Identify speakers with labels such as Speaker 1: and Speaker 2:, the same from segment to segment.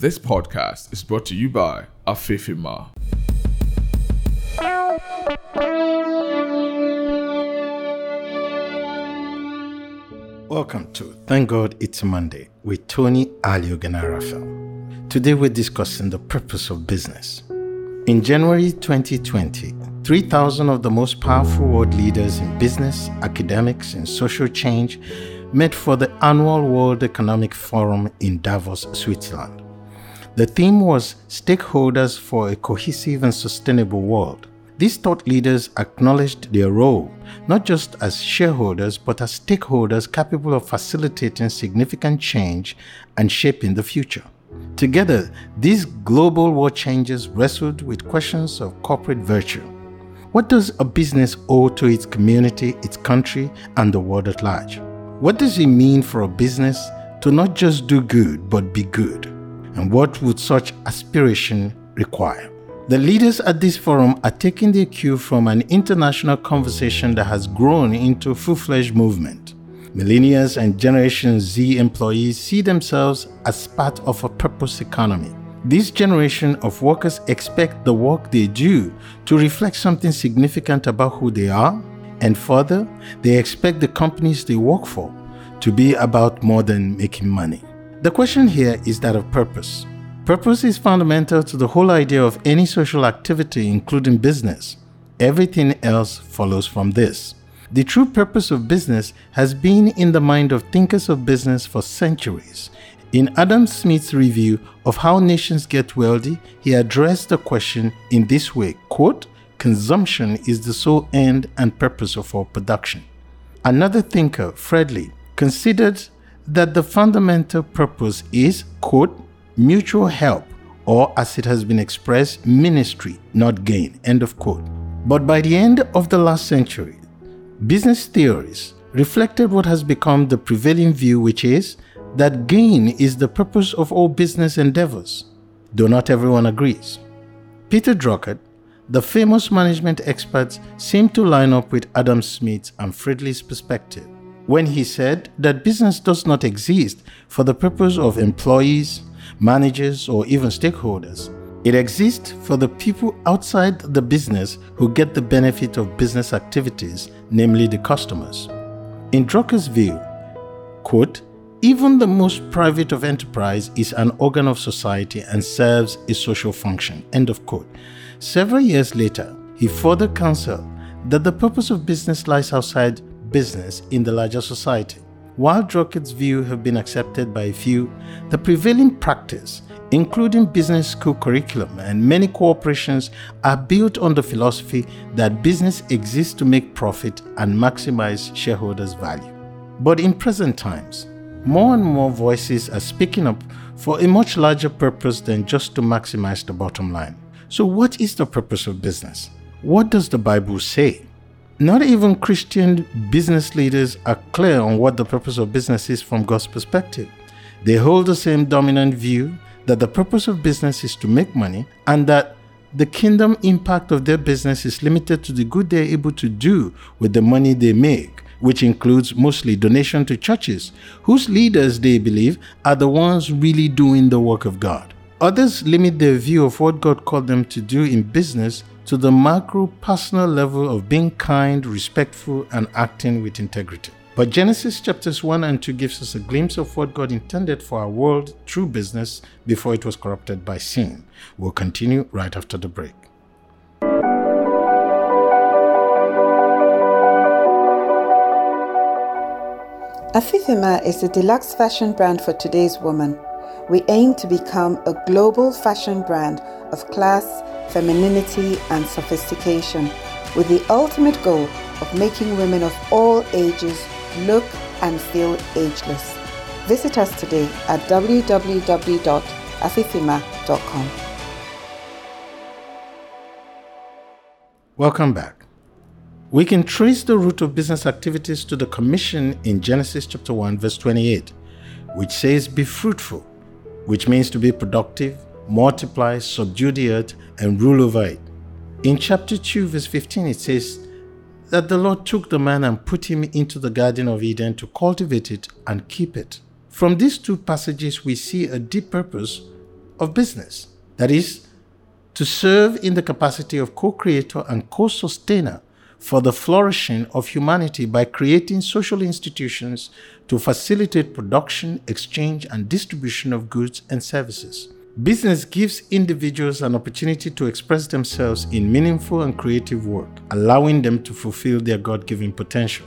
Speaker 1: This podcast is brought to you by Afifima.
Speaker 2: Welcome to Thank God It's Monday with Tony Alioganarafel. Today we're discussing the purpose of business. In January 2020, 3,000 of the most powerful world leaders in business, academics, and social change met for the annual World Economic Forum in Davos, Switzerland. The theme was Stakeholders for a Cohesive and Sustainable World. These thought leaders acknowledged their role, not just as shareholders, but as stakeholders capable of facilitating significant change and shaping the future. Together, these global world changes wrestled with questions of corporate virtue. What does a business owe to its community, its country, and the world at large? What does it mean for a business to not just do good, but be good? And what would such aspiration require? The leaders at this forum are taking their cue from an international conversation that has grown into a full fledged movement. Millennials and Generation Z employees see themselves as part of a purpose economy. This generation of workers expect the work they do to reflect something significant about who they are, and further, they expect the companies they work for to be about more than making money. The question here is that of purpose. Purpose is fundamental to the whole idea of any social activity, including business. Everything else follows from this. The true purpose of business has been in the mind of thinkers of business for centuries. In Adam Smith's review of how nations get wealthy, he addressed the question in this way quote, Consumption is the sole end and purpose of all production. Another thinker, Fredley, considered that the fundamental purpose is, quote, mutual help, or as it has been expressed, ministry, not gain. End of quote. But by the end of the last century, business theories reflected what has become the prevailing view, which is that gain is the purpose of all business endeavors, though not everyone agrees. Peter Drucker, the famous management expert, seemed to line up with Adam Smith's and Fredley's perspective when he said that business does not exist for the purpose of employees, managers, or even stakeholders. It exists for the people outside the business who get the benefit of business activities, namely the customers. In Drucker's view, quote, even the most private of enterprise is an organ of society and serves a social function. End of quote. Several years later, he further counseled that the purpose of business lies outside business in the larger society. While Drucker's view have been accepted by a few, the prevailing practice, including business school curriculum and many corporations, are built on the philosophy that business exists to make profit and maximize shareholders' value. But in present times, more and more voices are speaking up for a much larger purpose than just to maximize the bottom line. So, what is the purpose of business? What does the Bible say? Not even Christian business leaders are clear on what the purpose of business is from God's perspective. They hold the same dominant view that the purpose of business is to make money and that the kingdom impact of their business is limited to the good they're able to do with the money they make, which includes mostly donation to churches, whose leaders they believe are the ones really doing the work of God. Others limit their view of what God called them to do in business to the macro personal level of being kind, respectful, and acting with integrity. But Genesis chapters 1 and 2 gives us a glimpse of what God intended for our world through business before it was corrupted by sin. We'll continue right after the break.
Speaker 3: Afifima is the deluxe fashion brand for today's woman. We aim to become a global fashion brand of class, femininity, and sophistication with the ultimate goal of making women of all ages look and feel ageless. Visit us today at www.afifima.com.
Speaker 2: Welcome back. We can trace the root of business activities to the commission in Genesis chapter 1 verse 28, which says be fruitful which means to be productive, multiply, subdue the earth, and rule over it. In chapter 2, verse 15, it says that the Lord took the man and put him into the Garden of Eden to cultivate it and keep it. From these two passages, we see a deep purpose of business. That is, to serve in the capacity of co creator and co sustainer for the flourishing of humanity by creating social institutions to facilitate production, exchange, and distribution of goods and services. Business gives individuals an opportunity to express themselves in meaningful and creative work, allowing them to fulfill their God-given potential.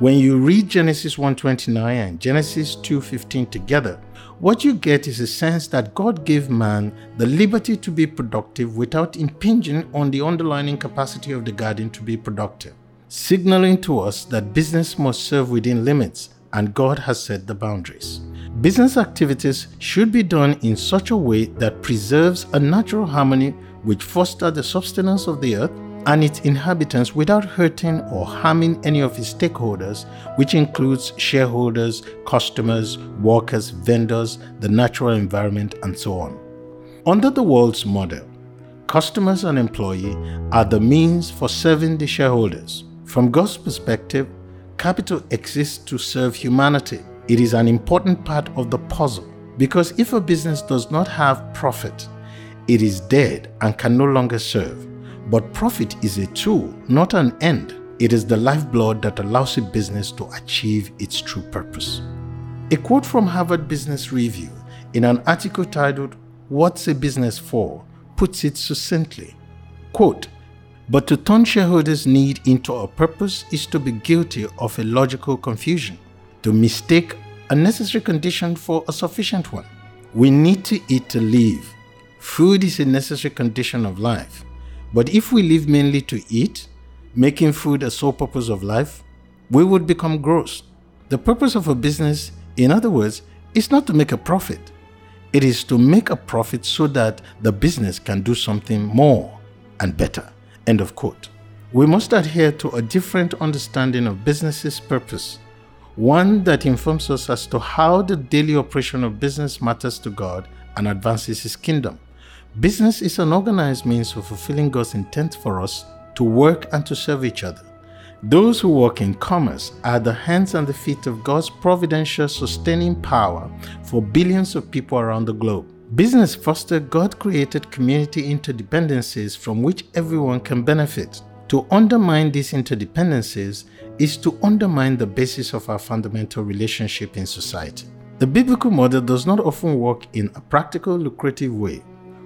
Speaker 2: When you read Genesis 1:29 and Genesis 2:15 together, what you get is a sense that God gave man the liberty to be productive without impinging on the underlying capacity of the garden to be productive, signaling to us that business must serve within limits and God has set the boundaries. Business activities should be done in such a way that preserves a natural harmony which fosters the sustenance of the earth and its inhabitants without hurting or harming any of its stakeholders, which includes shareholders, customers, workers, vendors, the natural environment, and so on. Under the world's model, customers and employee are the means for serving the shareholders. From God's perspective, capital exists to serve humanity. It is an important part of the puzzle because if a business does not have profit, it is dead and can no longer serve. But profit is a tool, not an end. It is the lifeblood that allows a business to achieve its true purpose. A quote from Harvard Business Review in an article titled What's a Business For puts it succinctly. Quote, but to turn shareholders' need into a purpose is to be guilty of a logical confusion, to mistake a necessary condition for a sufficient one. We need to eat to live. Food is a necessary condition of life. But if we live mainly to eat, making food a sole purpose of life, we would become gross. The purpose of a business, in other words, is not to make a profit. It is to make a profit so that the business can do something more and better. End of quote. We must adhere to a different understanding of business's purpose, one that informs us as to how the daily operation of business matters to God and advances His kingdom. Business is an organized means of fulfilling God's intent for us to work and to serve each other. Those who work in commerce are the hands and the feet of God's providential sustaining power for billions of people around the globe. Business fosters God created community interdependencies from which everyone can benefit. To undermine these interdependencies is to undermine the basis of our fundamental relationship in society. The biblical model does not often work in a practical, lucrative way.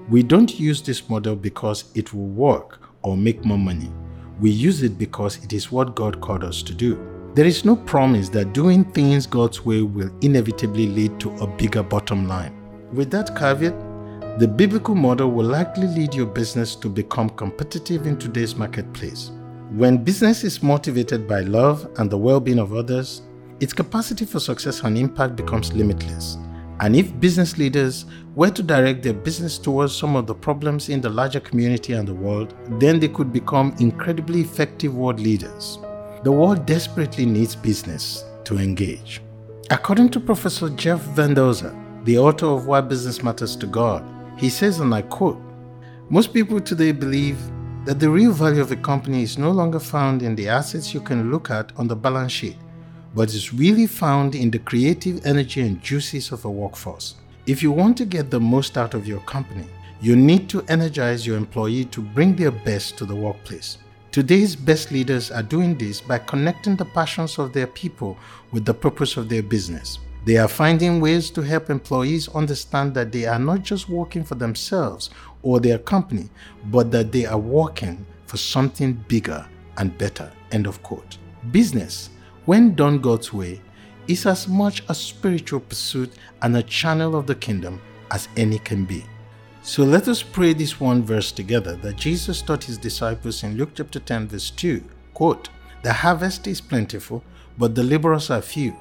Speaker 2: We don't use this model because it will work or make more money. We use it because it is what God called us to do. There is no promise that doing things God's way will inevitably lead to a bigger bottom line. With that caveat, the biblical model will likely lead your business to become competitive in today's marketplace. When business is motivated by love and the well being of others, its capacity for success and impact becomes limitless. And if business leaders were to direct their business towards some of the problems in the larger community and the world, then they could become incredibly effective world leaders. The world desperately needs business to engage. According to Professor Jeff Van Duzer, the author of Why Business Matters to God, he says, and I quote, Most people today believe that the real value of a company is no longer found in the assets you can look at on the balance sheet, but is really found in the creative energy and juices of a workforce. If you want to get the most out of your company, you need to energize your employee to bring their best to the workplace. Today's best leaders are doing this by connecting the passions of their people with the purpose of their business. They are finding ways to help employees understand that they are not just working for themselves or their company, but that they are working for something bigger and better. End of quote. Business, when done God's way, is as much a spiritual pursuit and a channel of the kingdom as any can be. So let us pray this one verse together that Jesus taught his disciples in Luke chapter 10, verse 2. Quote, The harvest is plentiful, but the laborers are few.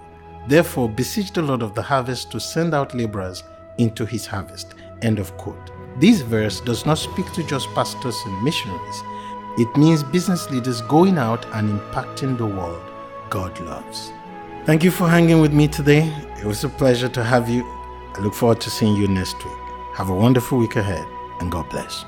Speaker 2: Therefore, beseech the Lord of the harvest to send out laborers into his harvest. End of quote. This verse does not speak to just pastors and missionaries. It means business leaders going out and impacting the world God loves. Thank you for hanging with me today. It was a pleasure to have you. I look forward to seeing you next week. Have a wonderful week ahead, and God bless.